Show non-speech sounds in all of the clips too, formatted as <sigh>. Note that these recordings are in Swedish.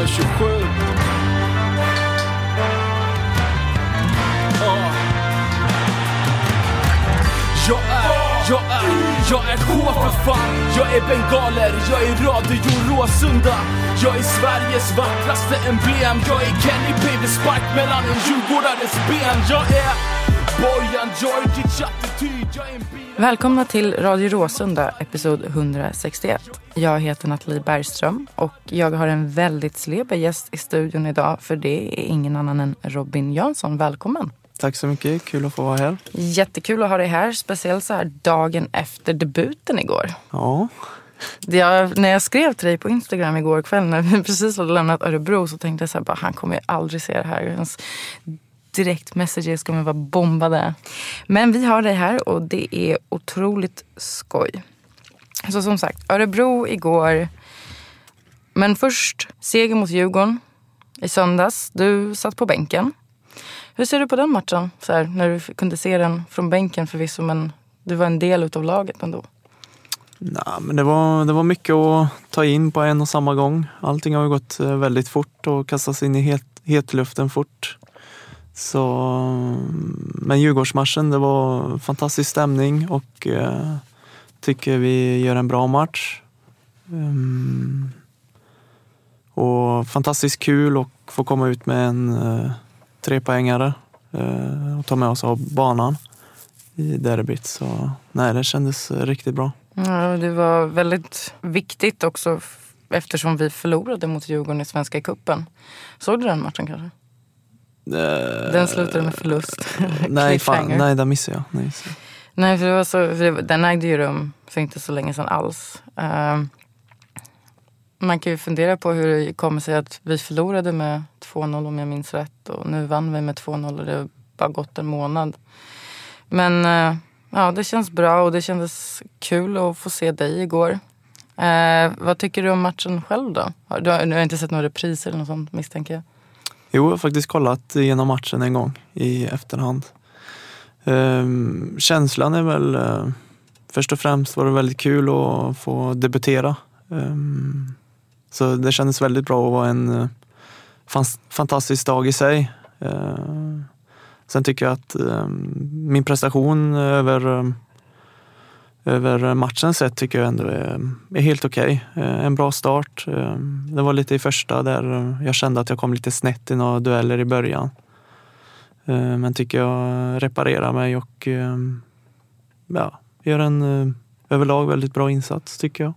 Nummer 27. Jag är, jag är, jag är K för fan. Jag är bengaler, jag är Radio Råsunda. Jag är Sveriges vackraste emblem. Jag är Kenny Baby Spark mellan en djurgårdares ben. Jag är Välkomna till Radio Råsunda, episod 161. Jag heter Nathalie Bergström och jag har en väldigt sleber gäst i studion idag för det är ingen annan än Robin Jansson. Välkommen! Tack så mycket, kul att få vara här. Jättekul att ha dig här, speciellt så här dagen efter debuten igår. Ja, Jag, när jag skrev till dig på Instagram igår kväll när vi precis hade lämnat Örebro så tänkte jag så här, bara, han kommer ju aldrig se det här direkt messages kommer vara bombade. Men vi har dig här och det är otroligt skoj. Så som sagt, Örebro igår. Men först seger mot Djurgården i söndags. Du satt på bänken. Hur ser du på den matchen? Så här, när du kunde se den från bänken förvisso men du var en del utav laget ändå. Nej, men det, var, det var mycket att ta in på en och samma gång. Allting har ju gått eh, väldigt fort och kastats in i het, hetluften fort. Så, men Djurgårdsmatchen, det var fantastisk stämning och eh, tycker vi gör en bra match. Um, och fantastiskt kul att få komma ut med en eh, trepoängare eh, och ta med oss av banan i derbyt. Så nej, det kändes eh, riktigt bra. Ja, det var väldigt viktigt också eftersom vi förlorade mot Djurgården i Svenska cupen. Såg du den matchen kanske? Den slutade med förlust. <laughs> <laughs> Nej, fan, nej, där missade jag. Nej, så. Nej, för det var så, det, var- den ägde ju rum för inte så länge sedan alls. Ehm, man kan ju fundera på hur det kommer sig att vi förlorade med 2-0 om jag minns rätt. Och nu vann vi med 2-0 och det har bara gått en månad. Men eh, ja, det känns bra och det kändes kul att få se dig igår. Eh, vad tycker du om matchen själv då? Du har, du har inte sett några repriser eller något sånt misstänker jag? Jo, jag har faktiskt kollat igenom matchen en gång i efterhand. Ehm, känslan är väl, eh, först och främst var det väldigt kul att få debutera. Ehm, så det kändes väldigt bra att vara en eh, fantastisk dag i sig. Ehm, sen tycker jag att ehm, min prestation över, ehm, över matchen sett tycker jag ändå är, är helt okej. Okay. en bra start. Eh, det var lite i första där jag kände att jag kom lite snett i några dueller i början. Eh, men tycker jag reparerar mig och ja, gör en överlag väldigt bra insats tycker jag.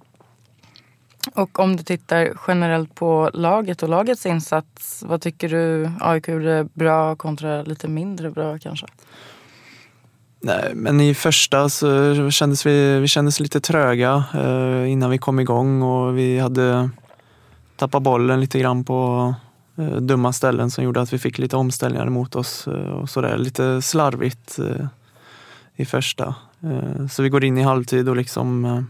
Och om du tittar generellt på laget och lagets insats, vad tycker du AIK gjorde bra kontra lite mindre bra kanske? Nej, men i första så kändes vi, vi kändes lite tröga eh, innan vi kom igång och vi hade tappat bollen lite grann på eh, dumma ställen som gjorde att vi fick lite omställningar mot oss eh, och sådär. Lite slarvigt eh, i första. Eh, så vi går in i halvtid och liksom eh,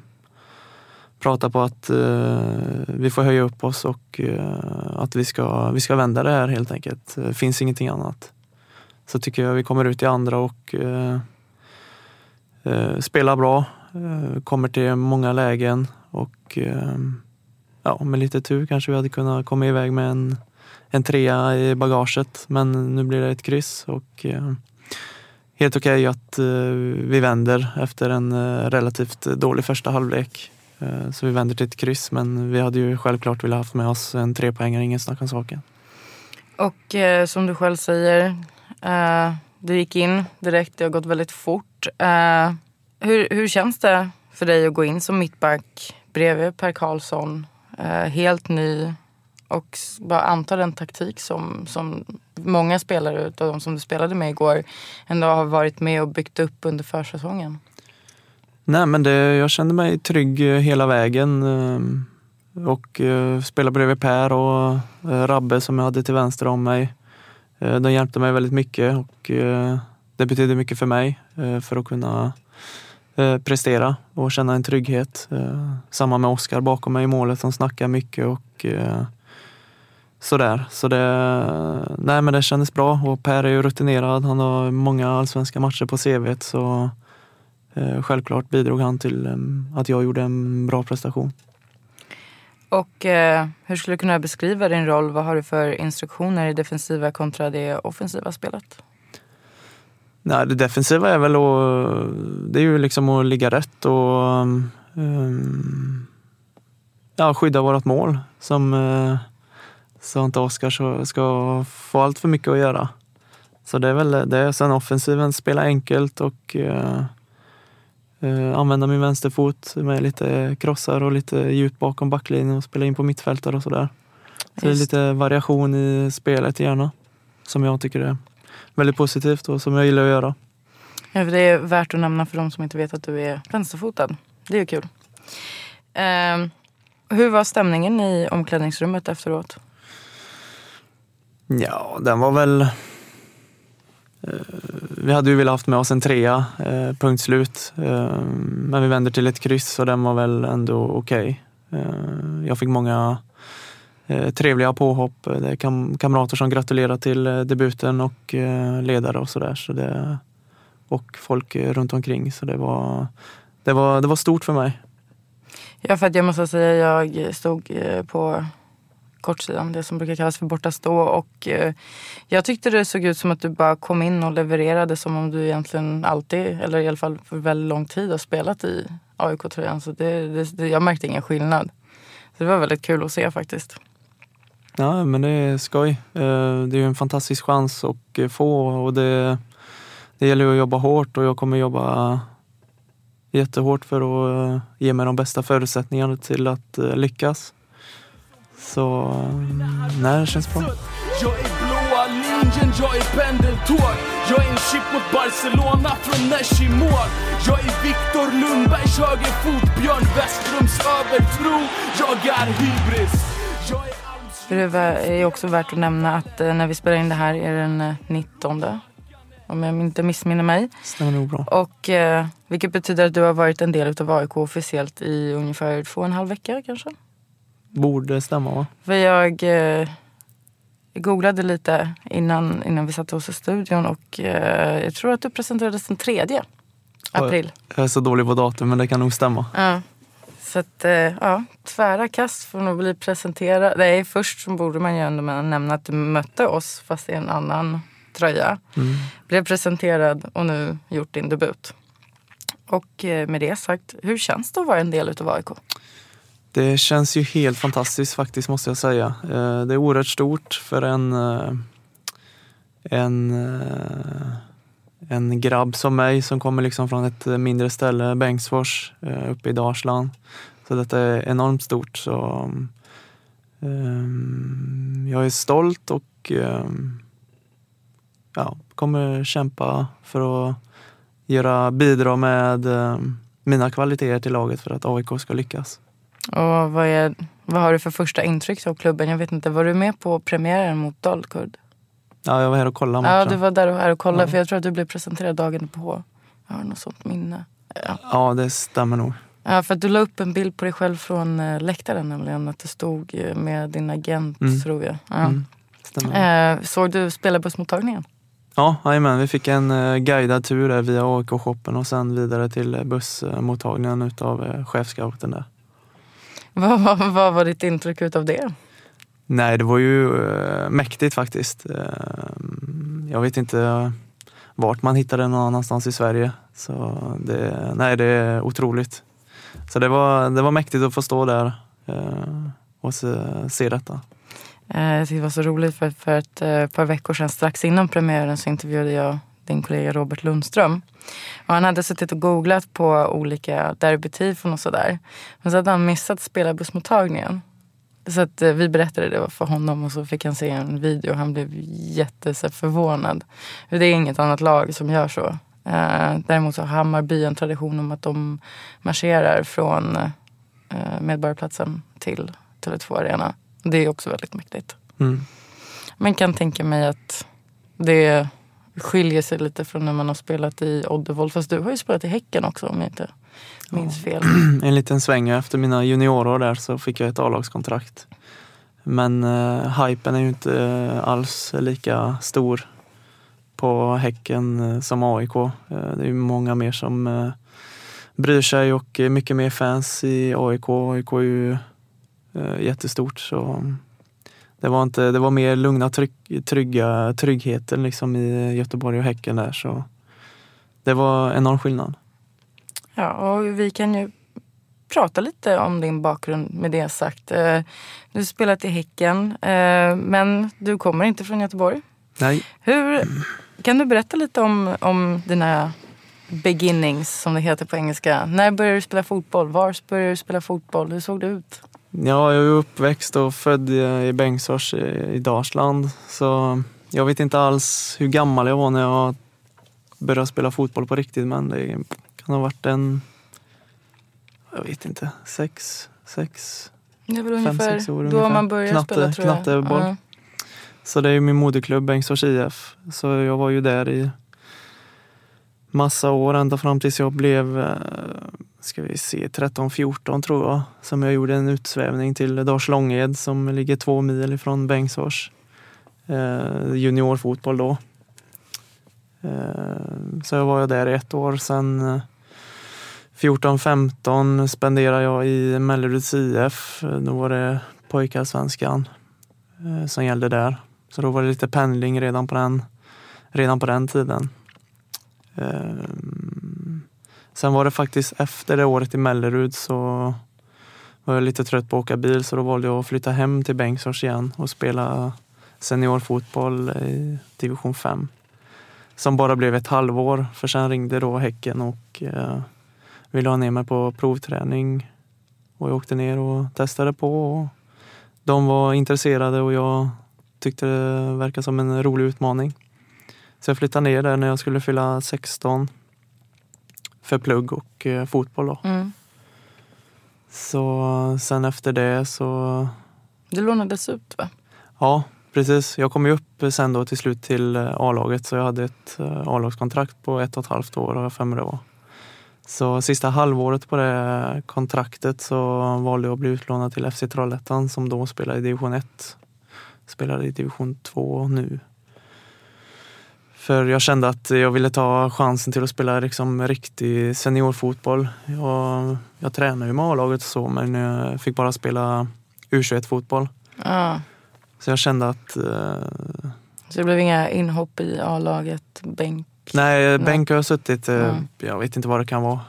pratar på att eh, vi får höja upp oss och eh, att vi ska, vi ska vända det här helt enkelt. Det finns ingenting annat. Så tycker jag vi kommer ut i andra och eh, Eh, spelar bra. Eh, kommer till många lägen och eh, ja, med lite tur kanske vi hade kunnat komma iväg med en, en trea i bagaget. Men nu blir det ett kryss och eh, helt okej okay att eh, vi vänder efter en eh, relativt dålig första halvlek. Så vi vänder till ett kryss men vi hade ju självklart velat haft med oss en trepoängare, ingen snack om saken. Och eh, som du själv säger, eh, du gick in direkt, det har gått väldigt fort. Eh, hur, hur känns det för dig att gå in som mittback bredvid Per Karlsson, eh, helt ny och bara anta den taktik som, som många spelare av de som du spelade med igår ändå har varit med och byggt upp under försäsongen? Nej men det, jag kände mig trygg eh, hela vägen. Eh, och eh, uh, spelade bredvid Per och uh, Rabbe som jag hade till vänster om mig. Eh, de hjälpte mig väldigt mycket och eh, det betydde mycket för mig eh, för att kunna prestera och känna en trygghet. Samma med Oskar bakom mig i målet som snackar mycket och sådär. Så det, nej men det kändes bra och Per är ju rutinerad. Han har många allsvenska matcher på CVt så självklart bidrog han till att jag gjorde en bra prestation. Och eh, hur skulle du kunna beskriva din roll? Vad har du för instruktioner i defensiva kontra det offensiva spelet? Nej, det defensiva är väl att, det är ju liksom att ligga rätt och um, ja, skydda vårt mål. Som, uh, så inte Oskar ska, få allt för mycket att göra. Så det är väl det. Sen offensiven, spela enkelt och uh, eh, använda min vänsterfot med lite krossar och lite djupt bakom backlinjen och spela in på mittfältare och sådär. Så det är lite variation i spelet gärna. Som jag tycker är väldigt positivt och som jag gillar att göra. Ja, det är värt att nämna för de som inte vet att du är vänsterfotad. Det är ju kul. Eh, hur var stämningen i omklädningsrummet efteråt? Ja, den var väl Eh, vi hade ju velat haft med oss en trea, eh, punkt slut. Eh, men vi vänder till ett kryss och den var väl ändå okej. Okay. Jag fick många trevliga påhopp. Det är kam kamrater som gratulerar till debuten och ledare och sådär. Så det, och folk runt omkring. Så det var, det, var, det var stort för mig. Ja, för att jag måste säga, jag stod på kortsidan, det som brukar kallas för borta stå. Och, eh, jag tyckte det såg ut som att du bara kom in och levererade som om du egentligen alltid, eller i alla fall för väldigt lång tid har spelat i AIK-tröjan. Så det, det, det, jag märkte ingen skillnad. Så det var väldigt kul att se faktiskt. Ja, men det är skoj. Eh, det är ju en fantastisk chans att eh, få och det, det gäller att jobba hårt och jag kommer jobba jättehårt för att eh, ge mig de bästa förutsättningarna till att lyckas. Så nej, det känns bra. Jag är blåa linjen, jag är pendeltåg Jag är en chip mot Barcelona från Nesh mål Jag är Viktor Lundbergs högerfot Björn Westrums övertro Jag är hybris det är också värt att nämna att eh, när vi spelar in det här är den 19 eh, om jag inte missminner mig. Stämmer nog bra. Och, eh, vilket betyder att du har varit en del av AIK officiellt i ungefär två och en halv vecka kanske? Borde stämma va? För jag eh, googlade lite innan, innan vi satte oss i studion och eh, jag tror att du presenterades den tredje april. Jag är så dålig på datum men det kan nog stämma. Ja. Så att, eh, ja, tvära kast för att bli presenterad. Nej, först så borde man ju ändå nämna att du mötte oss fast i en annan tröja. Mm. Blev presenterad och nu gjort din debut. Och eh, med det sagt, hur känns det att vara en del av AIK? Det känns ju helt fantastiskt faktiskt måste jag säga. Eh, det är oerhört stort för en, eh, en, eh, en grabb som mig som kommer liksom från ett mindre ställe, Bengtsfors, uppe i Dalsland. Så detta är enormt stort. Så, ehm, jag är stolt och ehm, ja, kommer kämpa för att göra, bidra med mina kvaliteter till laget för att AIK ska lyckas. Och vad, är, vad har du för första intryck av klubben? Jag vet inte, var du med på premiären mot Dalkurd? Ja, jag var här och kollade matchen. Ja, du var där och här och kollade. Ja. För jag tror att du blev presenterad dagen på. Jag har något sånt minne. Ja. ja, det stämmer nog. Ja, för att du la upp en bild på dig själv från eh, läktaren nämligen. Att du stod eh, med din agent mm. tror jag. Ja. Mm. Stämmer. Eh, såg du spelarbussmottagningen? Ja, jajamän. Vi fick en guidad tur där via AIK-shoppen och sen vidare till bussmottagningen utav chefscouten där. Vad, vad, vad var ditt intryck av det? Nej, det var ju äh, mäktigt faktiskt. Äh, jag vet inte vart man hittar det någon annanstans i Sverige. Så det, nej, det är otroligt. Så det var, det var mäktigt att få stå där eh, och se, se detta. Eh, det var så roligt för, för ett eh, par veckor sedan strax innan premiären så intervjuade jag din kollega Robert Lundström. Och han hade suttit och googlat på olika derbytifon och sådär. Men så hade han missat spelarbussmottagningen. Så att eh, vi berättade det för honom och så fick han se en video och han blev jätteförvånad. För det är inget annat lag som gör så. Eh, däremot så har Hammarby en tradition om att de marscherar från eh, Medborgarplatsen till Tele2 Arena. Det är också väldigt mäktigt. Mm. Man kan tänka mig att det skiljer sig lite från när man har spelat i Oddevold. Fast du har ju spelat i Häcken också om jag inte minns fel. <clears throat> En liten sväng efter mina juniorår där så fick jag ett A-lagskontrakt. Men eh, hypen är ju inte eh, alls lika stor på Häcken eh, som AIK. Eh, det är ju många mer som eh, bryr sig och mycket mer fans i AIK. AIK är ju jättestort så det var, inte, det var mer lugna, trygg, trygga, tryggheten liksom i Göteborg och Häcken där. Så det var enorm skillnad. Ja, och vi kan ju prata lite om din bakgrund med det sagt. Eh, Du har spelat i Häcken, eh, men du kommer inte från Göteborg. Nej, Hur, kan du berätta lite om, om dina beginnings, som det heter på engelska? När började du spela fotboll? Var började du spela fotboll? Hur såg det ut? Ja, jag är uppväxt och född i Bengtsfors i Dalsland. Så jag vet inte alls hur gammal jag var när jag började spela fotboll på riktigt. Men det kan ha varit en, jag vet inte, sex, sex. Det är väl Fem, ungefär sex år då ungefär. man börjar Knatte- spela tror jag. knatteboll. Ja. Så det är ju min moderklubb Bengtsfors IF. Så jag var ju där i massa år ända fram tills jag blev, eh, ska vi se, 13-14 tror jag. Som jag gjorde en utsvävning till Dars Långed som ligger två mil ifrån Bengtsfors. Eh, juniorfotboll då. Eh, så jag var jag där i ett år. Sen eh, 14-15 spenderade jag i Melleruds IF. Eh, då var det pojkarsvenskan eh, som gällde där. Så då var det lite pendling redan på den, redan på den tiden. Eh, Sen var det faktiskt efter det året i Mellerud så var jag lite trött på att åka bil så då valde jag att flytta hem till Bengtsfors igen och spela seniorfotboll i division 5. Som bara blev ett halvår för sen ringde då Häcken och eh, ville ha ner mig på provträning. Och jag åkte ner och testade på. Och de var intresserade och jag tyckte det verkade som en rolig utmaning. Så jag flyttade ner där när jag skulle fylla 16 för plugg och eh, fotboll. Då. Mm. Så sen efter det så, Du lånades ut va? ja precis. Jag kom ju upp sen då till slut till eh, A-laget så jag hade ett eh, A-lagskontrakt på ett och ett halvt år mig det var. Så sista halvåret på det kontraktet så valde jag att bli utlånad till FC Trollhättan som då spelade i division 1. Spelade i division 2 nu. För jag kände att jag ville ta chansen till att spela liksom riktig seniorfotboll. Jag, jag tränade ju med A-laget och så men jag fick bara spela U21-fotboll. Ja. Så jag kände att eh, Så det blev inga inhopp i A-laget, bänk? Nej, Bengt har suttit, eh, Mm. jag vet inte vad det kan vara,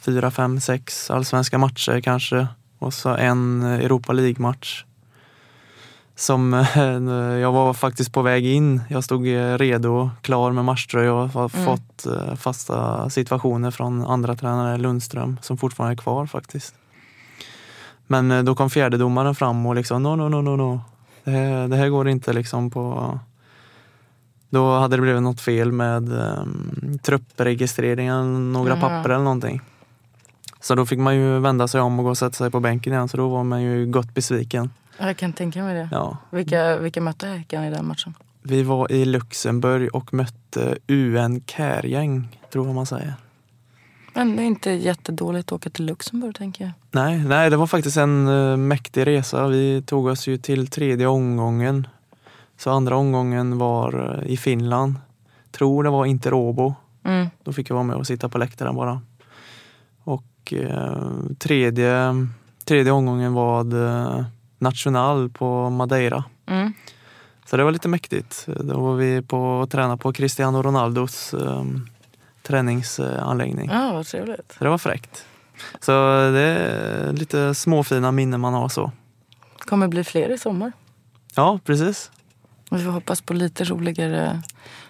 fyra, fem, sex allsvenska matcher kanske. Och så en Europa League-match. Som eh, jag var faktiskt på väg in. Jag stod eh, redo, klar med matchtröja och har Mm. fått eh, fasta situationer från andra tränare, Lundström, som fortfarande är kvar faktiskt. Men då kom fjärdedomaren fram och liksom, no, no, no, no, no. Det här, det här går inte liksom på då hade det blivit något fel med um, truppregistreringen, några Mhm. papper eller någonting. Så då fick man ju vända sig om och gå och sätta sig på bänken igen. Så då var man ju gott besviken. Jag kan tänka mig det. Ja. Vilka, vilka mötte Häcken i den matchen? Vi var i Luxemburg och mötte UN Kärgäng, tror jag man säger. Men det är inte jättedåligt att åka till Luxemburg tänker jag. Nej, nej, det var faktiskt en uh, mäktig resa. Vi tog oss ju till tredje omgången. Så andra omgången var eh, i Finland. Tror det var Inter Åbo. Mm. Då fick jag vara med och sitta på läktaren bara. Och eh, tredje, tredje omgången var National på Madeira. Mm. Så det var lite mäktigt. Då var vi på och tränade på Cristiano Ronaldos um, träningsanläggning. Ja, vad trevligt. Så det var fräckt. Så det är lite småfina minnen man har så. kommer bli fler i sommar. Ja, precis. Vi får hoppas på lite roligare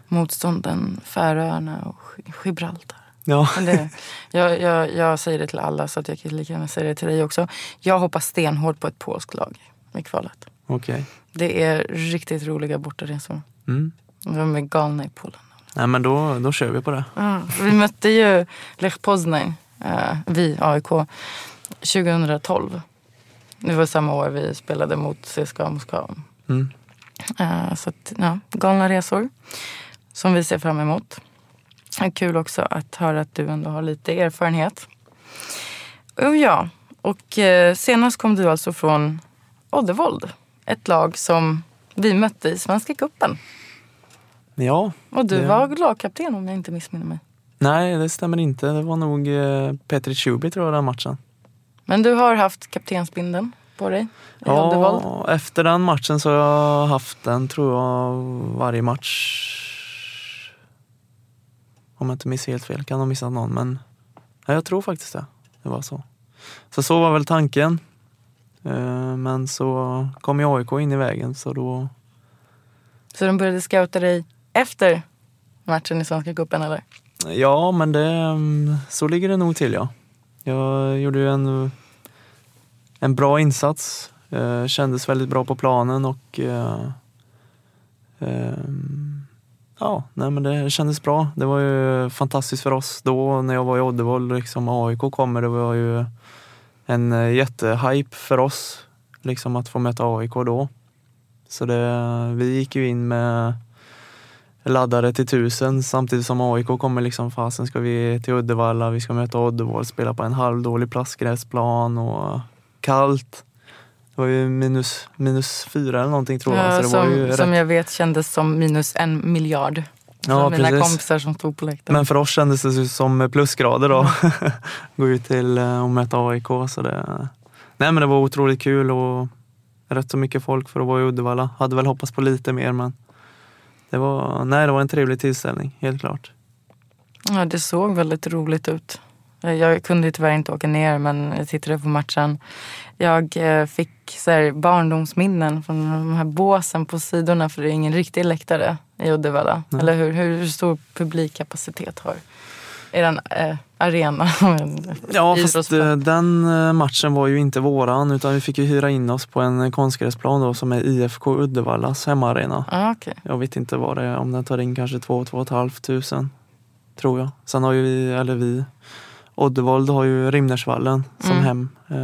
motstånd än Färöarna och Gibraltar. Ja. Det, jag, jag, jag säger det till alla så att jag kan lika gärna säga det till dig också. Jag hoppas stenhårt på ett polskt lag i kvalet. Okej. Det är riktigt roliga bortaresor. Mm. De är galna i Polen. Nej, men då, då kör vi på det. Ja, vi mötte ju Lech Poznań, eh, vi AIK, 2012. Det var samma år vi spelade mot CSKA Moskva. Mm. Eh, så att, ja, galna resor som vi ser fram emot. Det är kul också att höra att du ändå har lite erfarenhet. Och ja, och eh, senast kom du alltså från Oddevold. Ett lag som vi mötte i Svenska cupen. Ja, Och du Det- var lagkapten om jag inte missminner mig. nej det stämmer inte. Det var nog eh, Petri Tjubi tror jag den matchen. Men du har haft kaptensbindeln på dig i Oddevold. Ja, efter den matchen så har jag haft den tror jag varje match. Om jag inte minns helt fel, kan ha missat någon men ja, jag tror faktiskt det. Det var så. Så så var väl tanken. Eh, Men så kom ju AIK in i vägen så då, Så de började scouta dig efter matchen i Svenska cupen eller? ja men det, mm, så ligger det nog till ja. Jag gjorde ju en, en bra insats, eh, kändes väldigt bra på planen och eh, ehm, ja, nej men det kändes bra. Det var ju fantastiskt för oss då när jag var i Oddevold. Liksom AIK kommer, det var ju en eh, jättehype för oss liksom att få möta AIK då. Så det, vi gick ju in med laddade till tusen samtidigt som AIK kommer liksom fasen ska vi till Uddevalla, vi ska möta Oddevold, spela på en halvdålig plastgräsplan och kallt. Det var ju minus, minus fyra eller någonting tror jag. Ja, så det som, var ju som rätt... jag vet kändes som minus en miljard. Ja, mina precis. kompisar som stod på läktaren. Men för oss kändes det ju som plusgrader då. <laughs> Gå ut till eh, och möta AIK. Så det... Nej men det var otroligt kul och rätt så mycket folk för att vara i Uddevalla. Hade väl hoppats på lite mer men det var, nej, det var en trevlig tillställning, helt klart. Ja, det såg väldigt roligt ut. Jag kunde tyvärr inte åka ner men jag tittade på matchen. Jag eh, fick så här, barndomsminnen från de här båsen på sidorna för det är ingen riktig läktare i Uddevalla. Eller hur? Hur stor publikkapacitet har er eh, arena? <laughs> Ja, fast eh, den eh, matchen var ju inte våran utan vi fick ju hyra in oss på en konstgräsplan då som är IFK Uddevallas hemmaarena. Ah, okej. Jag vet inte vad det är, om den tar in kanske två, två och ett halvt tusen. Tror jag. Sen har ju vi, eller vi, Oddevold har ju Rimnersvallen som Mm. hem. Eh,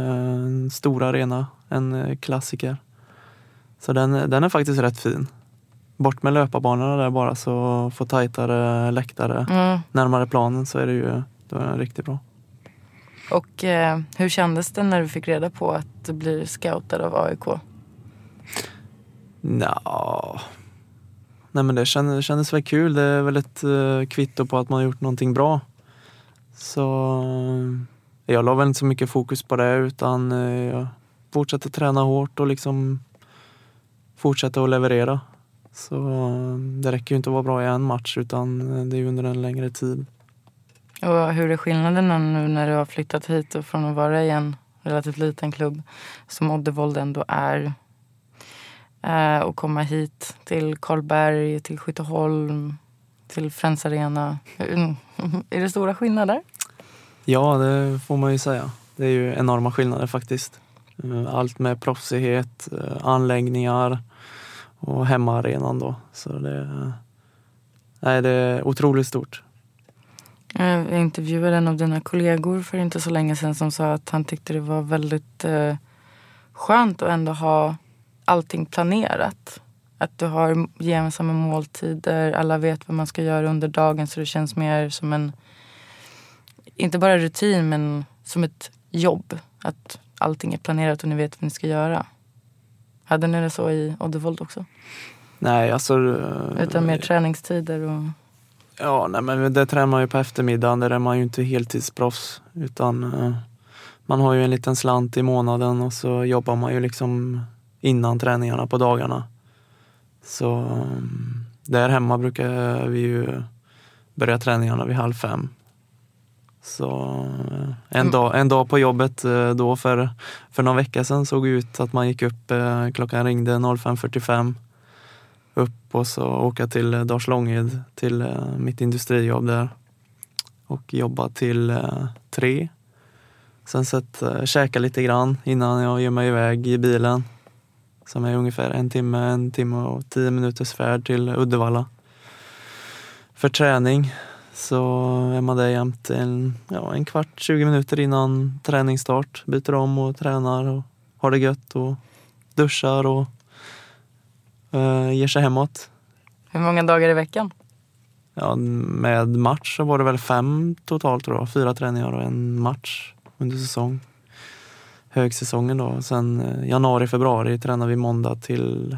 En stor arena, en eh, klassiker. Så den, den är faktiskt rätt fin. Bort med löparbanorna där bara så få tajtare läktare Mm. närmare planen så är det ju då är den riktigt bra. Och eh, hur kändes det när du fick reda på att du blir scoutad av AIK? Nja, nej men det kändes, det kändes väl kul. Det är väl ett uh, kvitto på att man har gjort någonting bra. Så eh, jag la väl inte så mycket fokus på det utan eh, jag fortsatte träna hårt och liksom fortsatte att leverera. Så eh, det räcker ju inte att vara bra i en match utan det är ju under en längre tid. Och hur är skillnaderna nu när du har flyttat hit och från att vara i en relativt liten klubb som Oddevold ändå är och komma hit till Karlberg, till Skytteholm, till Friends Arena. <laughs> Är det stora skillnader? Ja, det får man ju säga. Det är ju enorma skillnader faktiskt. Eh, Allt med proffsighet, eh, anläggningar och hemmaarenan då. Så det, nej, det är otroligt stort. Jag intervjuade en av dina kollegor för inte så länge sedan som sa att han tyckte det var väldigt eh, skönt att ändå ha allting planerat. Att du har gemensamma måltider, alla vet vad man ska göra under dagen så det känns mer som en, inte bara rutin men som ett jobb. Att allting är planerat och ni vet vad ni ska göra. Hade ni det så i Oddevold också? Nej, alltså... eh, Utan mer träningstider och... Ja, nej, men det tränar man ju på eftermiddagen. Där är man ju inte heltidsproffs. Utan eh, man har ju en liten slant i månaden och så jobbar man ju liksom innan träningarna på dagarna. Så um, där hemma brukar vi ju börja träningarna vid halv fem. Så eh, en, Mm. dag, en dag på jobbet eh, då för, för någon vecka sedan såg ut att man gick upp, eh, klockan ringde 05.45 upp och så åka till Dars Långed till mitt industrijobb där och jobba till tre. Sen sett, eh, käka lite grann innan jag ger mig iväg i bilen som är ungefär en timme, en timme och tio minuters färd till Uddevalla för träning. Så är man där jämt en, ja, en kvart, 20 minuter innan träningsstart. Byter om och tränar och har det gött och duschar och eh, ger sig hemåt. Hur många dagar i veckan? Ja, med match så var det väl fem totalt tror jag. Fyra träningar och en match under säsong. Högsäsongen då. Sen eh, januari, februari tränar vi måndag till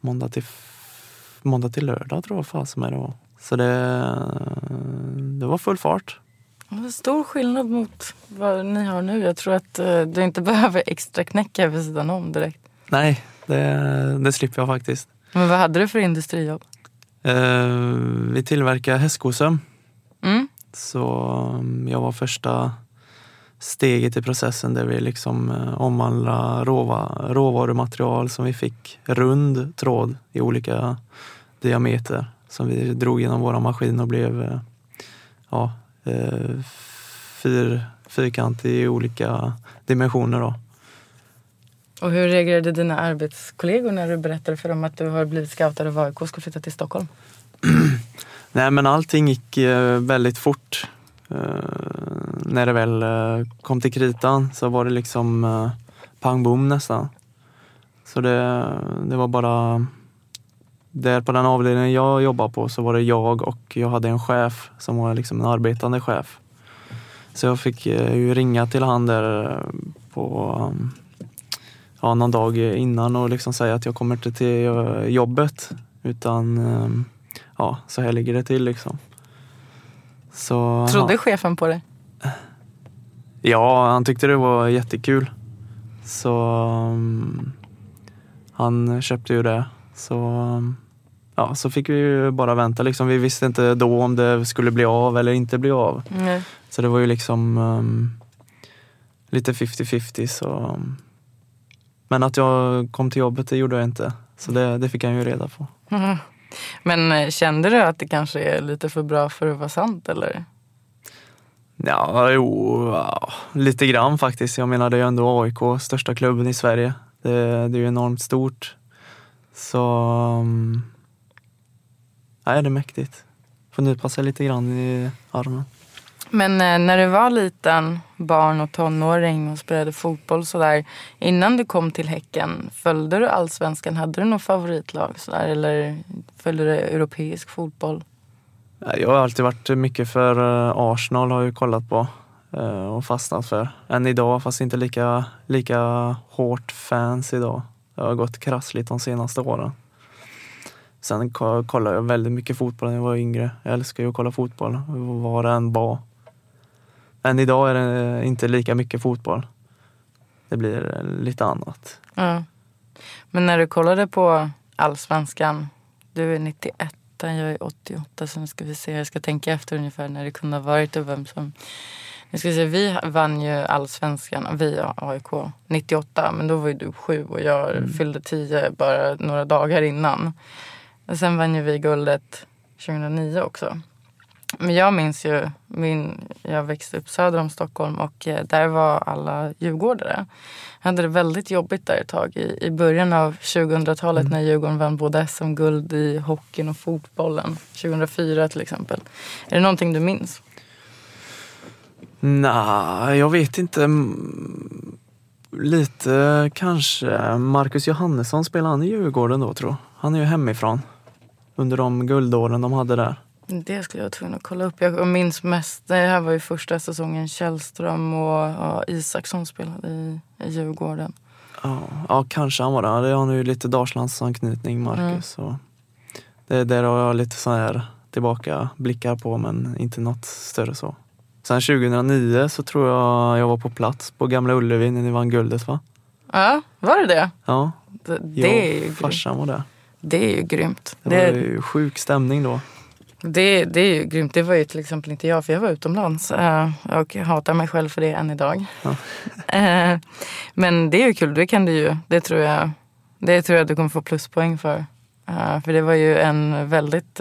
Måndag till, måndag till lördag tror jag fasen med det var. Så det, det var full fart. Stor skillnad mot vad ni har nu. Jag tror att eh, du inte <laughs> behöver extra knäcka vid sidan om direkt. Nej, det, det slipper jag faktiskt. Men vad hade du för industrijobb? Eh, vi tillverkar hästskosöm. Mm. Så um, jag var första steget i processen där vi liksom eh, omvandlade råva, råvarumaterial som vi fick rund tråd i olika diameter som vi drog genom våra maskin och blev eh, ja, eh, fyr, fyrkantig i olika dimensioner. Då. Och hur reagerade dina arbetskollegor när du berättade för dem att du har blivit scoutad av AIK och ska flytta till Stockholm? <clears throat> Nej men allting gick väldigt fort. Eh, när det väl eh, kom till kritan så var det liksom uh, pang bom nästan. Så det, det var bara... Där på den avdelningen jag jobbade på så var det jag och jag hade en chef som var liksom en arbetande chef. Så jag fick ju ringa till han där på um, ja, någon dag innan och liksom säga att jag kommer inte till jobbet utan ja, så här ligger det till liksom. Så, Trodde ja. chefen på dig? Ja, han tyckte det var jättekul. Så um, han köpte ju det. Så, um, ja, så fick vi ju bara vänta. Liksom. Vi visste inte då om det skulle bli av eller inte bli av. Nej. Så det var ju liksom um, lite 50-50. Så, men att jag kom till jobbet, det gjorde jag inte. Så det, det fick han ju reda på. Men eh, kände du att det kanske är lite för bra för att vara sant eller? Ja, jo, ja, lite grann faktiskt. Jag menar det är ju ändå AIK, största klubben i Sverige. Det, det är ju enormt stort. Så... Mm, Nej, det är mäktigt. Får nypa sig lite grann i armen. Men eh, när du var liten, barn och tonåring och spelade fotboll sådär. Innan du kom till Häcken, följde du allsvenskan? Hade du något favoritlag sådär? Eller följde du europeisk fotboll? Jag har alltid varit mycket för eh, Arsenal, har jag kollat på. Eh, och fastnat för än idag, fast inte lika, lika hårt fans idag. Det har gått krassligt de senaste åren. Sen kollade jag väldigt mycket fotboll när jag var yngre. Jag älskar ju att kolla fotboll, var det än var. Än idag är det inte lika mycket fotboll. Det blir lite annat. Ja. Men när du kollade på Allsvenskan, du är 91, jag är 88, så nu ska vi se, jag ska tänka efter ungefär när det kunde ha varit och vem som... Nu ska vi, se, vi vann ju Allsvenskan, vi AIK, 98, men då var ju du sju och jag fyllde tio bara några dagar innan. Och sen vann ju vi guldet 2009 också. Men jag minns ju, min, jag växte upp söder om Stockholm och eh, där var alla djurgårdare. Jag hade det väldigt jobbigt där ett tag i, i början av 2000-talet när Djurgården vann både SM-guld i hockeyn och fotbollen. 2004 till exempel. Är det någonting du minns? Nej, jag vet inte. Mm, Lite kanske. Marcus Johannesson spelade han i Djurgården då tror jag. Han är ju hemifrån. Under de guldåren de hade där. Det skulle jag vara tvungen att kolla upp. Jag minns mest, det här var ju första säsongen Källström och ja, Isaksson spelade i, i Djurgården. Ja, ja, kanske han var det. Det har nu lite Dalslandsanknytning, Marcus. Så det, där har jag lite så här tillbaka blickar på, men inte något större så. Sen 2009 så tror jag jag var på plats på Gamla Ullevi när ni vann guldet va? Ja, var det det? Ja, Det, jag det, är, ju och grymt. farsan var där. det är ju grymt. Det var Det, ju sjuk stämning då. Det, det är ju grymt. Det var ju till exempel inte jag, för jag var utomlands. eh, och hatar mig själv för det än idag. <laughs> Eh, Men det är ju kul. Det kan du ju. Det tror jag, det tror jag du kommer få pluspoäng för. Eh, För det var ju en väldigt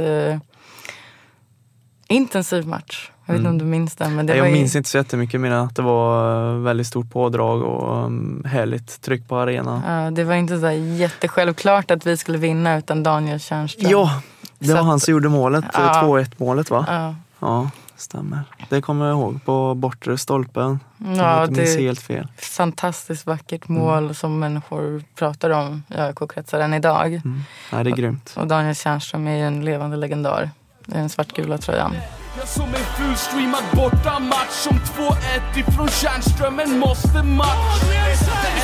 intensiv match. Jag vet inte om du minns den. Men det Nej, var jag ju, minns inte så jättemycket mer än att det var väldigt stort pådrag och um, härligt tryck på arenan. ja, det var inte så jättesjälvklart att vi skulle vinna utan Daniel Tjärnström. Ja, det var att- han som gjorde målet. Ja. 2-1 målet va? Ja. Ja, stämmer. Det kommer jag ihåg på bortre stolpen. Jag Ja, minns det- helt fel. fantastiskt vackert mål som människor pratar om i AIK-kretsar än idag. Mm. Nej, det är grymt. Och Daniel Tjärnström är ju en levande legendar. Det är den svartgula tröjan. Jag som en fulstreamad bortamatch som 2-1 ifrån Tjärnströmen måste match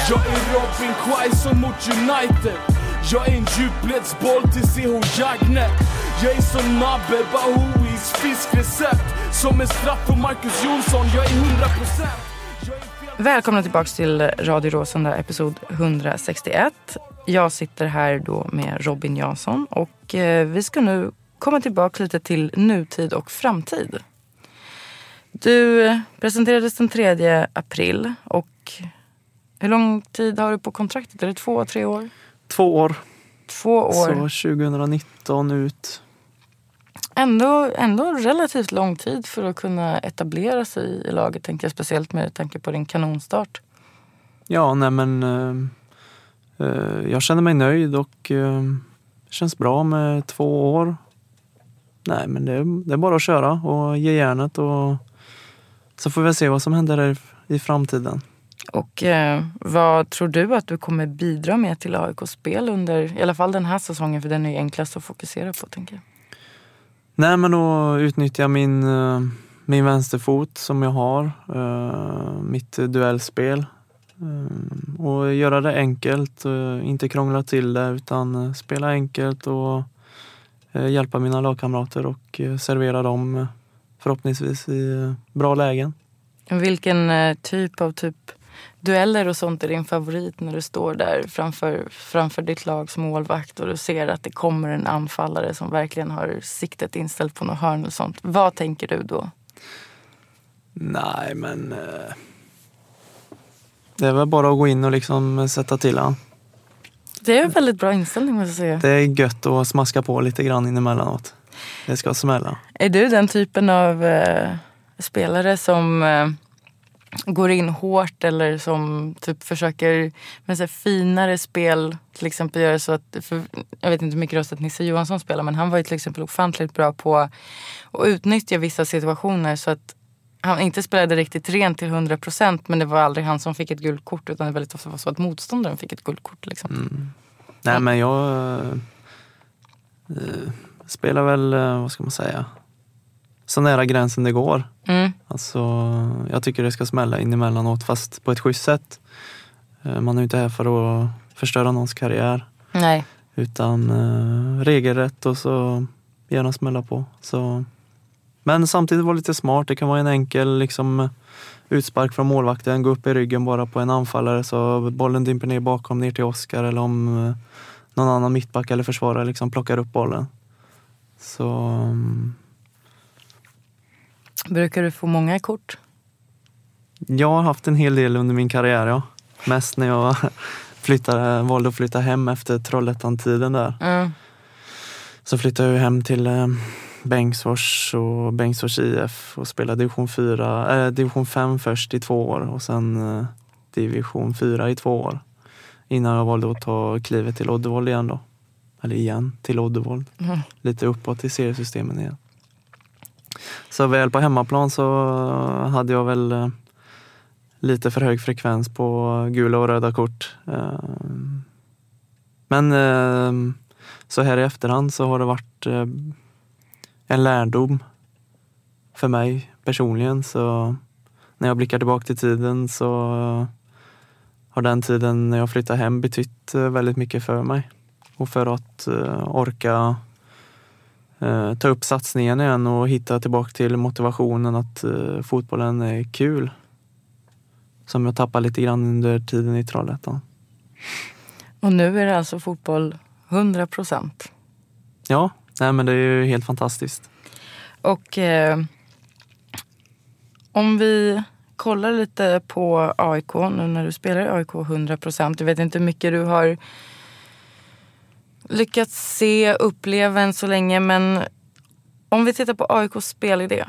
Jag är Robin Quaison mot United jag är en djupledsboll till CH Jagnet Jag är som Nabe Bahouis fiskrecept Som en straff för Marcus Jonsson Jag är 100% Välkomna tillbaka till Radio Råsunda, episod 161. Jag sitter här då med Robin Jansson och eh, vi ska nu komma tillbaka lite till nutid och framtid. Du eh, presenterades den 3 april och hur lång tid har du på kontraktet? Är det två, tre år? Två år, Två år. så 2019 ut. Ändå, ändå relativt lång tid för att kunna etablera sig i laget, tänker jag speciellt med tanke på din kanonstart. Ja, nej men eh, eh, jag känner mig nöjd och eh, känns bra med två år. Nej, men det, är- det är bara att köra och ge järnet och så får vi se vad som händer i framtiden. Och eh, vad tror du att du kommer bidra med till AIKs spel under, i alla fall den här säsongen, för den är ju enklast att fokusera på, tänker jag. Nej, men att utnyttja min, eh, min vänsterfot som jag har, eh, mitt duellspel eh, och göra det enkelt, inte krångla till det utan spela enkelt och hjälpa mina lagkamrater och servera dem förhoppningsvis i bra lägen. Vilken typ av typ dueller och sånt är din favorit när du står där framför, framför ditt lags målvakt och du ser att det kommer en anfallare som verkligen har siktet inställt på något hörn eller sånt. Vad tänker du då? Nej, men eh, det är väl bara att gå in och liksom sätta till han. Det är en väldigt bra inställning måste jag säga. Det är gött att smaska på lite grann in emellanåt. Det ska smälla. Är du den typen av eh, spelare som eh, går in hårt eller som typ försöker med så finare spel till exempel göra så att, för, jag vet inte hur mycket sett Nisse Johansson spela men han var ju till exempel ofantligt bra på att utnyttja vissa situationer så att han inte spelade riktigt rent till 100 procent men det var aldrig han som fick ett gult kort utan det väldigt ofta var så att motståndaren fick ett gult kort. Liksom. Nej, men jag eh, spelar väl, eh, vad ska man säga, så nära gränsen det går. Mm. Alltså, jag tycker det ska smälla in emellanåt fast på ett schysst sätt. Eh, Man är inte här för att förstöra någons karriär. Nej. Utan eh, regelrätt och så gärna smälla på. Så. Men samtidigt vara lite smart. Det kan vara en enkel liksom, utspark från målvakten, gå upp i ryggen bara på en anfallare så bollen dimper ner bakom ner till Oskar eller om eh, någon annan mittback eller försvarare liksom plockar upp bollen. Så mm, Brukar du få många kort? jag har haft en hel del under min karriär, ja. Mest när jag <laughs> flyttade, valde att flytta hem efter Trollhättan-tiden där. Mm. Så flyttade jag hem till eh, Bengtsfors och Bengtsfors IF och spelade division 4, eh, division 5 först i två år och sen eh, division 4 i två år. Innan jag valde att ta klivet till Oddevold igen då. Eller igen, till Oddevold. Mm. Lite uppåt i seriesystemen igen. Så väl på hemmaplan så hade jag väl eh, lite för hög frekvens på gula och röda kort. Eh, men eh, så här i efterhand så har det varit en lärdom för mig personligen. Så när jag blickar tillbaka till tiden så har den tiden när jag flyttade hem betytt väldigt mycket för mig. Och för att orka eh, ta upp satsningen igen och hitta tillbaka till motivationen att eh, fotbollen är kul. Som jag tappade lite grann under tiden i Trollhättan. Och nu är det alltså fotboll 100 procent. Ja, nej men det är ju helt fantastiskt. Och eh, om vi kollar lite på AIK nu när du spelar i AIK 100 procent. Jag vet inte hur mycket du har lyckats se, uppleva än så länge. Men om vi tittar på AIKs spelidé.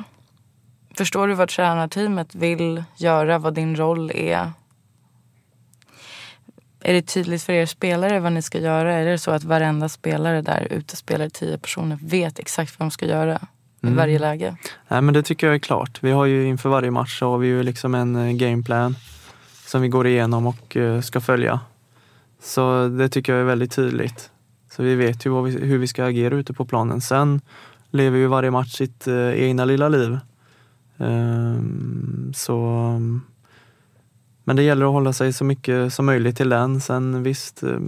Förstår du vad tränarteamet vill göra? Vad din roll är? Är det tydligt för er spelare vad ni ska göra? Är det så att varenda spelare där ute, spelar tio personer, vet exakt vad de ska göra i Mm. varje läge? Nej men det tycker jag är klart. Vi har ju inför varje match så har vi ju liksom en eh, gameplan som vi går igenom och eh, ska följa. Så det tycker jag är väldigt tydligt. Så vi vet ju vad vi, hur vi ska agera ute på planen. Sen lever ju varje match sitt eh, egna lilla liv. Ehm, så, men det gäller att hålla sig så mycket som möjligt till den. Sen visst, eh,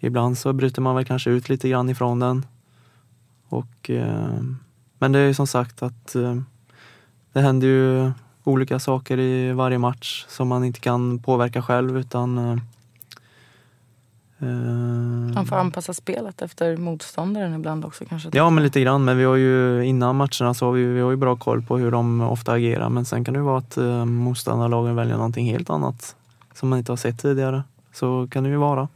ibland så bryter man väl kanske ut lite grann ifrån den. Och, eh, men det är ju som sagt att eh, det händer ju olika saker i varje match som man inte kan påverka själv utan eh, eh, eh, Man får anpassa spelet efter motståndaren ibland också kanske. Ja, men lite grann. Men vi har ju innan matcherna så har vi, vi har ju bra koll på hur de ofta agerar. Men sen kan det ju vara att eh, motståndarlagen väljer någonting helt annat som man inte har sett tidigare. Så kan det ju vara.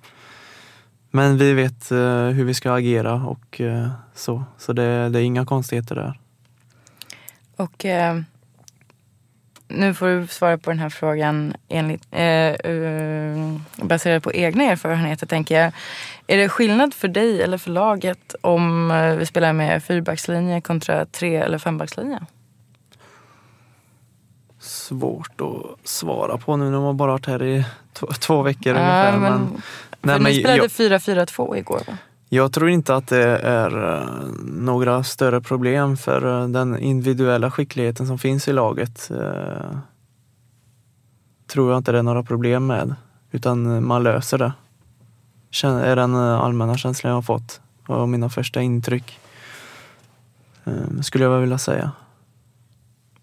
Men vi vet eh, hur vi ska agera och eh, så. Så det, det är inga konstigheter där. Och eh, nu får du svara på den här frågan enligt, eh, eh, baserat på egna erfarenheter tänker jag. Är det skillnad för dig eller för laget om eh, vi spelar med fyrbackslinje kontra tre eller fembackslinje? Svårt att svara på nu när man bara varit här i två, två veckor Ja, ungefär. men- Men, nej, ni men spelade jag, 4-4-2 igår va? Jag tror inte att det är eh, några större problem för eh, den individuella skickligheten som finns i laget. eh, tror jag inte det är några problem med. Utan man löser det. Är den allmänna känslan jag har fått och mina första intryck. Skulle jag vilja säga.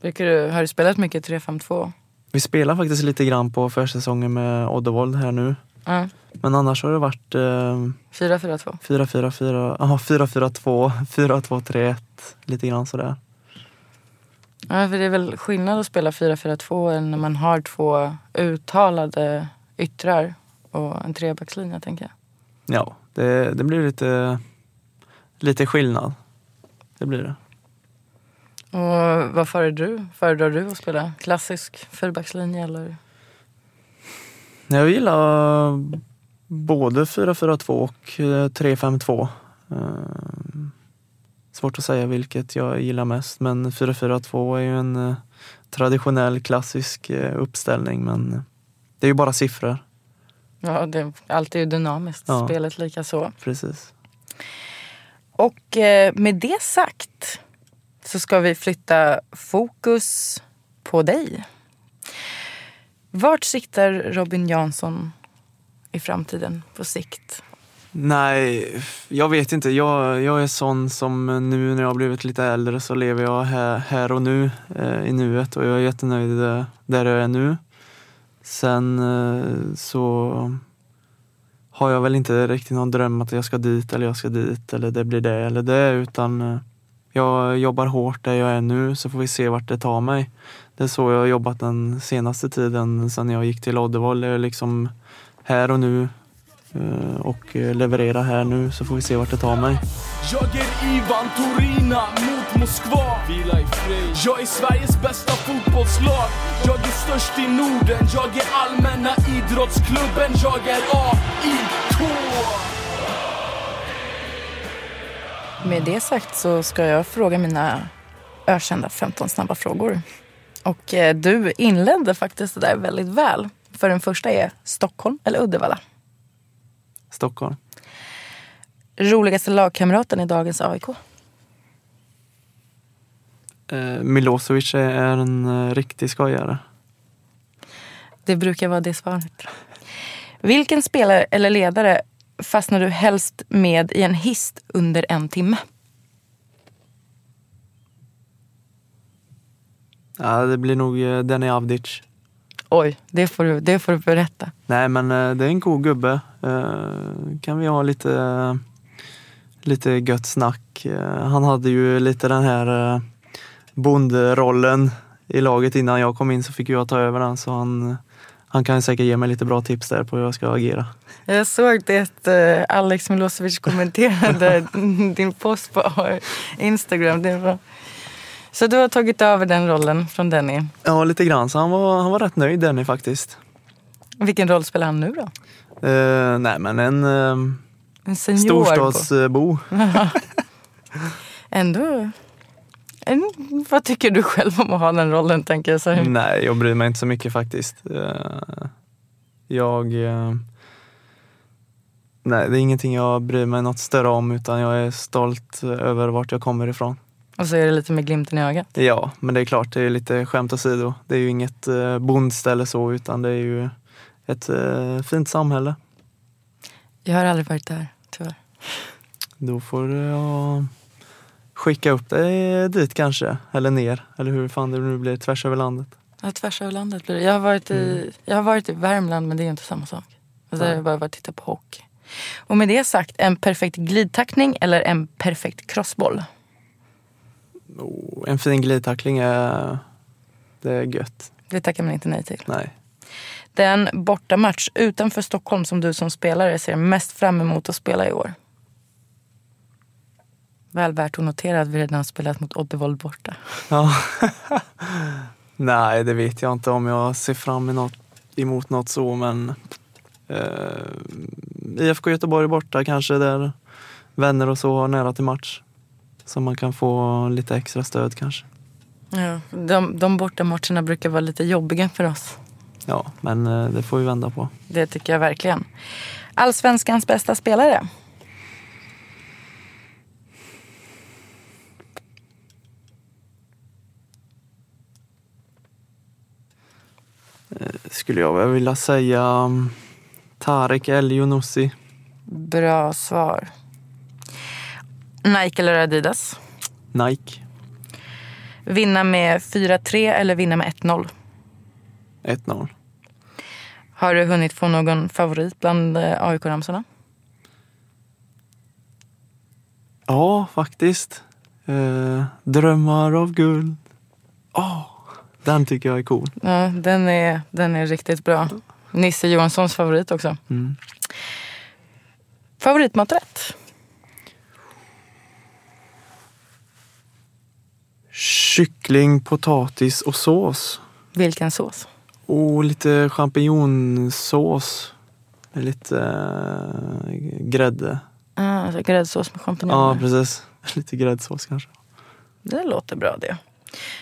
Brukar du, har du spelat mycket 3-5-2? Vi spelar faktiskt lite grann på försäsongen med Oddevold här nu. Ja. Men annars har det varit eh, 4-4-2? 4-4-4, aha, 4-4-2, 4-2-3-1, lite grann sådär. Ja, för det är väl skillnad att spela 4-4-2 än när man har två uttalade yttrar och en trebackslinje tänker jag. Ja, det, det blir lite, lite skillnad. Det blir det. Och vad föredrar du? Föredrar du att spela klassisk fyrbackslinje eller? Jag gillar både 4-4-2 och eh, 3-5-2. Eh, Svårt att säga vilket jag gillar mest men 4-4-2 är ju en eh, traditionell klassisk eh, uppställning men det är ju bara siffror. Ja, det, allt är ju dynamiskt. Ja. Spelet lika så. Precis. Och eh, med det sagt så ska vi flytta fokus på dig. Vart siktar Robin Jansson i framtiden på sikt? Nej, jag vet inte. Jag, jag är sån som nu när jag har blivit lite äldre så lever jag här, här och nu, eh, i nuet och jag är jättenöjd där, jag är nu. Sen eh, så har jag väl inte riktigt någon dröm att jag ska dit eller jag ska dit eller det blir det eller det utan eh, jag jobbar hårt där jag är nu så får vi se vart det tar mig. Det är så jag har jobbat den senaste tiden sen jag gick till Oddevall. Jag är liksom här och nu eh, och leverera här nu så får vi se vart det tar mig. Jag är Ivan Torina mot Moskva Vila i fred Jag är Sveriges bästa fotbollslag Jag är störst i Norden Jag är allmänna idrottsklubben Jag är AIK Med det sagt så ska jag fråga mina ökända 15 snabba frågor. Och eh, du inledde faktiskt det där väldigt väl. För den första är Stockholm eller Uddevalla? Stockholm. Roligaste lagkamraten i dagens AIK? Eh, Milosevic är en eh, riktig skojare. Det brukar vara det svaret. Vilken spelare eller ledare fastnar du helst med i en hist under en timme? Ja, det blir nog eh, Denny Avdic. Oj, det får du, det får du berätta. Nej men eh, det är en god gubbe. Eh, kan vi ha lite, lite gött snack. Han hade ju lite den här bonderollen i laget innan jag kom in så fick jag ta över den så han, han kan säkert ge mig lite bra tips där på hur jag ska agera. Jag såg det att Alex Milosevic kommenterade <laughs> din post på Instagram. Det var... Så du har tagit över den rollen från Denny. Ja lite grann så han var, han var rätt nöjd Denny faktiskt. Vilken roll spelar han nu då? Eh, nej men en eh, En? På. storstadsbo. <laughs> Ändå... En, vad tycker du själv om att ha den rollen? tänker jag. Så. Nej, jag bryr mig inte så mycket faktiskt. Eh, Jag... eh, Nej, det är ingenting jag bryr mig något större om utan jag är stolt över vart jag kommer ifrån. Och så är det lite med glimten i ögat. Ja, men det är klart, det är lite skämt åsido. Det är ju inget eh, bondställe så utan det är ju ett eh, fint samhälle. Jag har aldrig varit där, tyvärr. Då får jag skicka upp dig dit kanske, eller ner, eller hur fan det nu blir, tvärs över landet. Ja, tvärs över landet blir det. Jag har, varit i, jag har varit i Värmland men det är inte samma sak. Alltså, där har jag bara varit och tittat på hockey. Och med det sagt, en perfekt glidtackning eller en perfekt crossboll? Oh, en fin glidtackling är, det är gött. Det tackar man inte nej till. Nej. Den bortamatch utanför Stockholm som du som spelare ser mest fram emot att spela i år? Väl värt att notera att vi redan har spelat mot Oddevold borta. Ja. <laughs> Nej, det vet jag inte om jag ser fram emot, emot något så, men eh, IFK Göteborg borta kanske, där vänner och så har nära till match. Så man kan få lite extra stöd kanske. Ja, de, de bortamatcherna brukar vara lite jobbiga för oss. Ja, men eh, det får vi vända på. Det tycker jag verkligen. Allsvenskans bästa spelare? Skulle jag vilja säga um, Tarek El Younousi. Bra svar. Nike eller Adidas? Nike. Vinna med 4-3 eller vinna med 1-0? 1-0. Har du hunnit få någon favorit bland eh, AIK-ramsorna? Ja, faktiskt. Eh, drömmar av guld. Åh, den tycker jag är cool. Ja, den är, den är riktigt bra. Nisse Johanssons favorit också. Mm. Favoritmaträtt? Kyckling, potatis och sås. Vilken sås? Och lite champinjonsås. Med lite eh, grädde. Ah, alltså gräddsås med Ja, champinjoner. precis. <laughs> Lite gräddsås kanske. det låter bra det.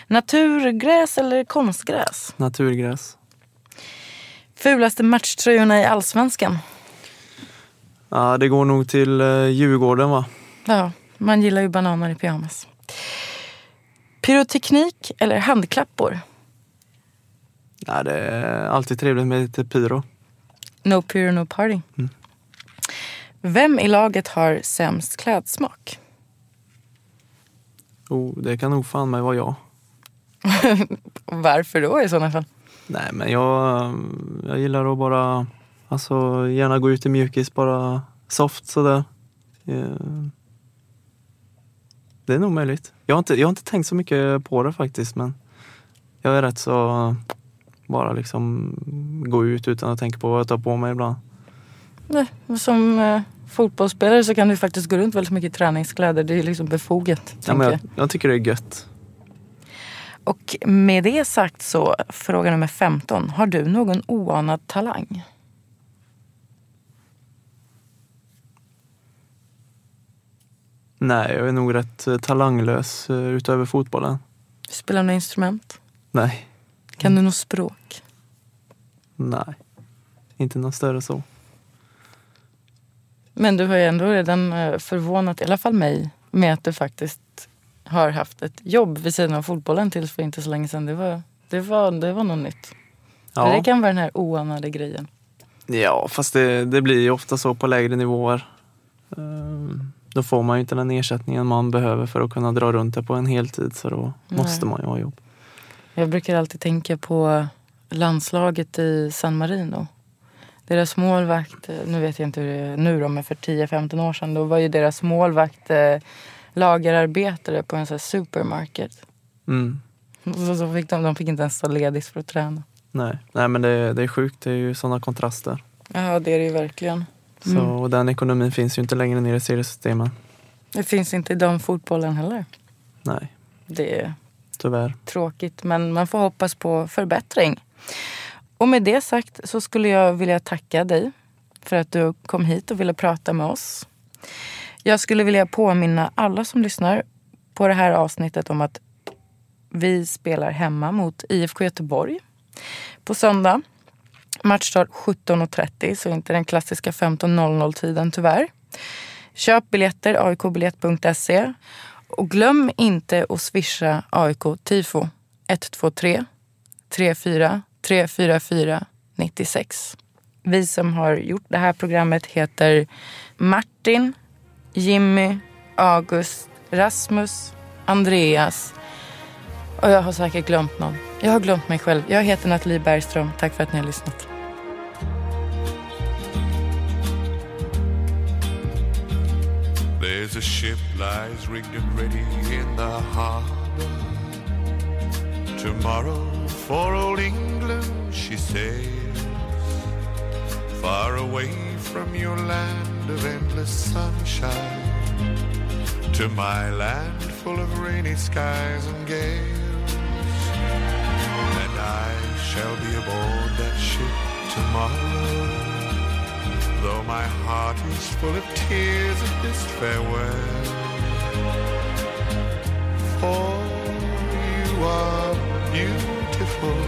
Naturgräs eller konstgräs? Naturgräs. Fulaste matchtröjorna i Allsvenskan? Ja, det går nog till eh, Djurgården va? Ja, man gillar ju bananer i pyjamas. Pyroteknik eller handklappor? Nej, det är alltid trevligt med lite pyro. No pyro, no party. Mm. Vem i laget har sämst klädsmak? Oh, det kan nog fan mig vara jag. <laughs> Varför då i sådana fall? Nej, men jag, jag gillar att bara, alltså gärna gå ut i mjukis, bara soft sådär. Det är nog möjligt. Jag har, inte, jag har inte tänkt så mycket på det faktiskt, men jag är rätt så bara liksom gå ut utan att tänka på vad jag tar på mig ibland. Nej, som eh, fotbollsspelare så kan du faktiskt gå runt väldigt mycket i träningskläder. Det är liksom befogat. Ja, men jag. jag, jag tycker det är gött. Och med det sagt så, fråga nummer 15. Har du någon oanad talang? Nej, jag är nog rätt eh, talanglös eh, utöver fotbollen. Spelar du något instrument? Nej, Kan du något språk? nej. Inte något större så. Men du har ju ändå redan eh, förvånat i alla fall mig med att du faktiskt har haft ett jobb vid sidan av fotbollen tills för inte så länge sedan. Det var, det var, det var något nytt. Ja, Det kan vara den här oanade grejen. ja fast det, det blir ju ofta så på lägre nivåer. Ehm, Då får man ju inte den ersättningen man behöver för att kunna dra runt det på en heltid så då Nej. måste man ju ha jobb. Jag brukar alltid tänka på landslaget i San Marino. Deras målvakt, nu vet jag inte hur det är nu då, men för 10-15 år sedan då var ju deras målvakt eh, lagerarbetare på en sån här supermarket. Mm. Så, så fick de, de fick inte ens ta ledigt för att träna. Nej. Nej, men det, det är sjukt. Det är ju sådana kontraster. Ja, det är det ju verkligen. Så, Mm. och den ekonomin finns ju inte längre ner i seriesystemen. Det finns inte i damfotbollen heller. Nej, Det är tyvärr. tråkigt, men man får hoppas på förbättring. Och med det sagt så skulle jag vilja tacka dig för att du kom hit och ville prata med oss. Jag skulle vilja påminna alla som lyssnar på det här avsnittet om att vi spelar hemma mot IFK Göteborg på söndag. Matchstart 17.30, så inte den klassiska 15.00-tiden tyvärr. Köp biljetter, aikbiljett.se. Och glöm inte att swisha AIK TIFO 123 34 344 96. Vi som har gjort det här programmet heter Martin, Jimmy, August, Rasmus, Andreas och jag har säkert glömt någon. Jag har glömt mig själv. Jag heter Nathalie Bergström. Tack för att ni har lyssnat. There's a ship lies rigged and ready in the harbor. Tomorrow for old England she sails, far away from your land of endless sunshine, to my land full of rainy skies and gales. I shall be aboard that ship tomorrow. Though my heart is full of tears at this farewell For you are beautiful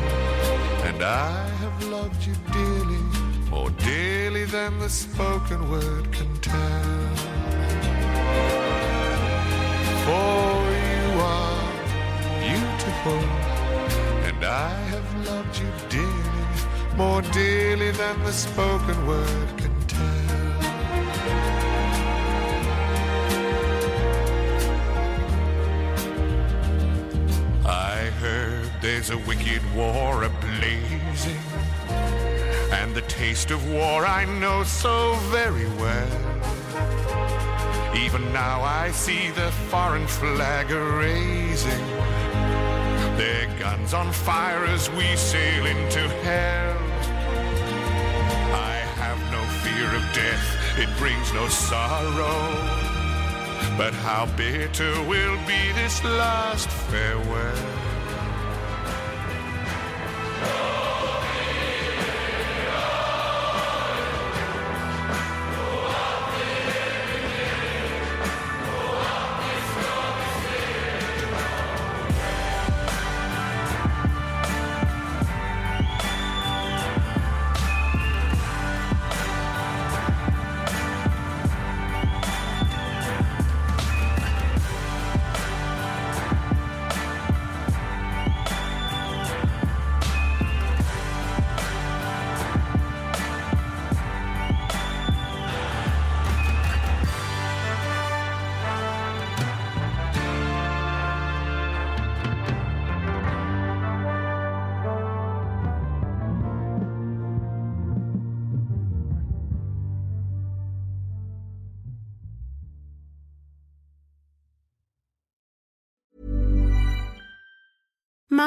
And I have loved you dearly More dearly than the spoken word can tell For you are beautiful And I have loved you dearly More dearly than the spoken word can tell. I heard there's a wicked war a-blazing And the taste of war I know so very well. Even now I see the foreign flag a-raising Their guns on fire as we sail into hell I have no fear of death, it brings no sorrow but how bitter will be this last farewell?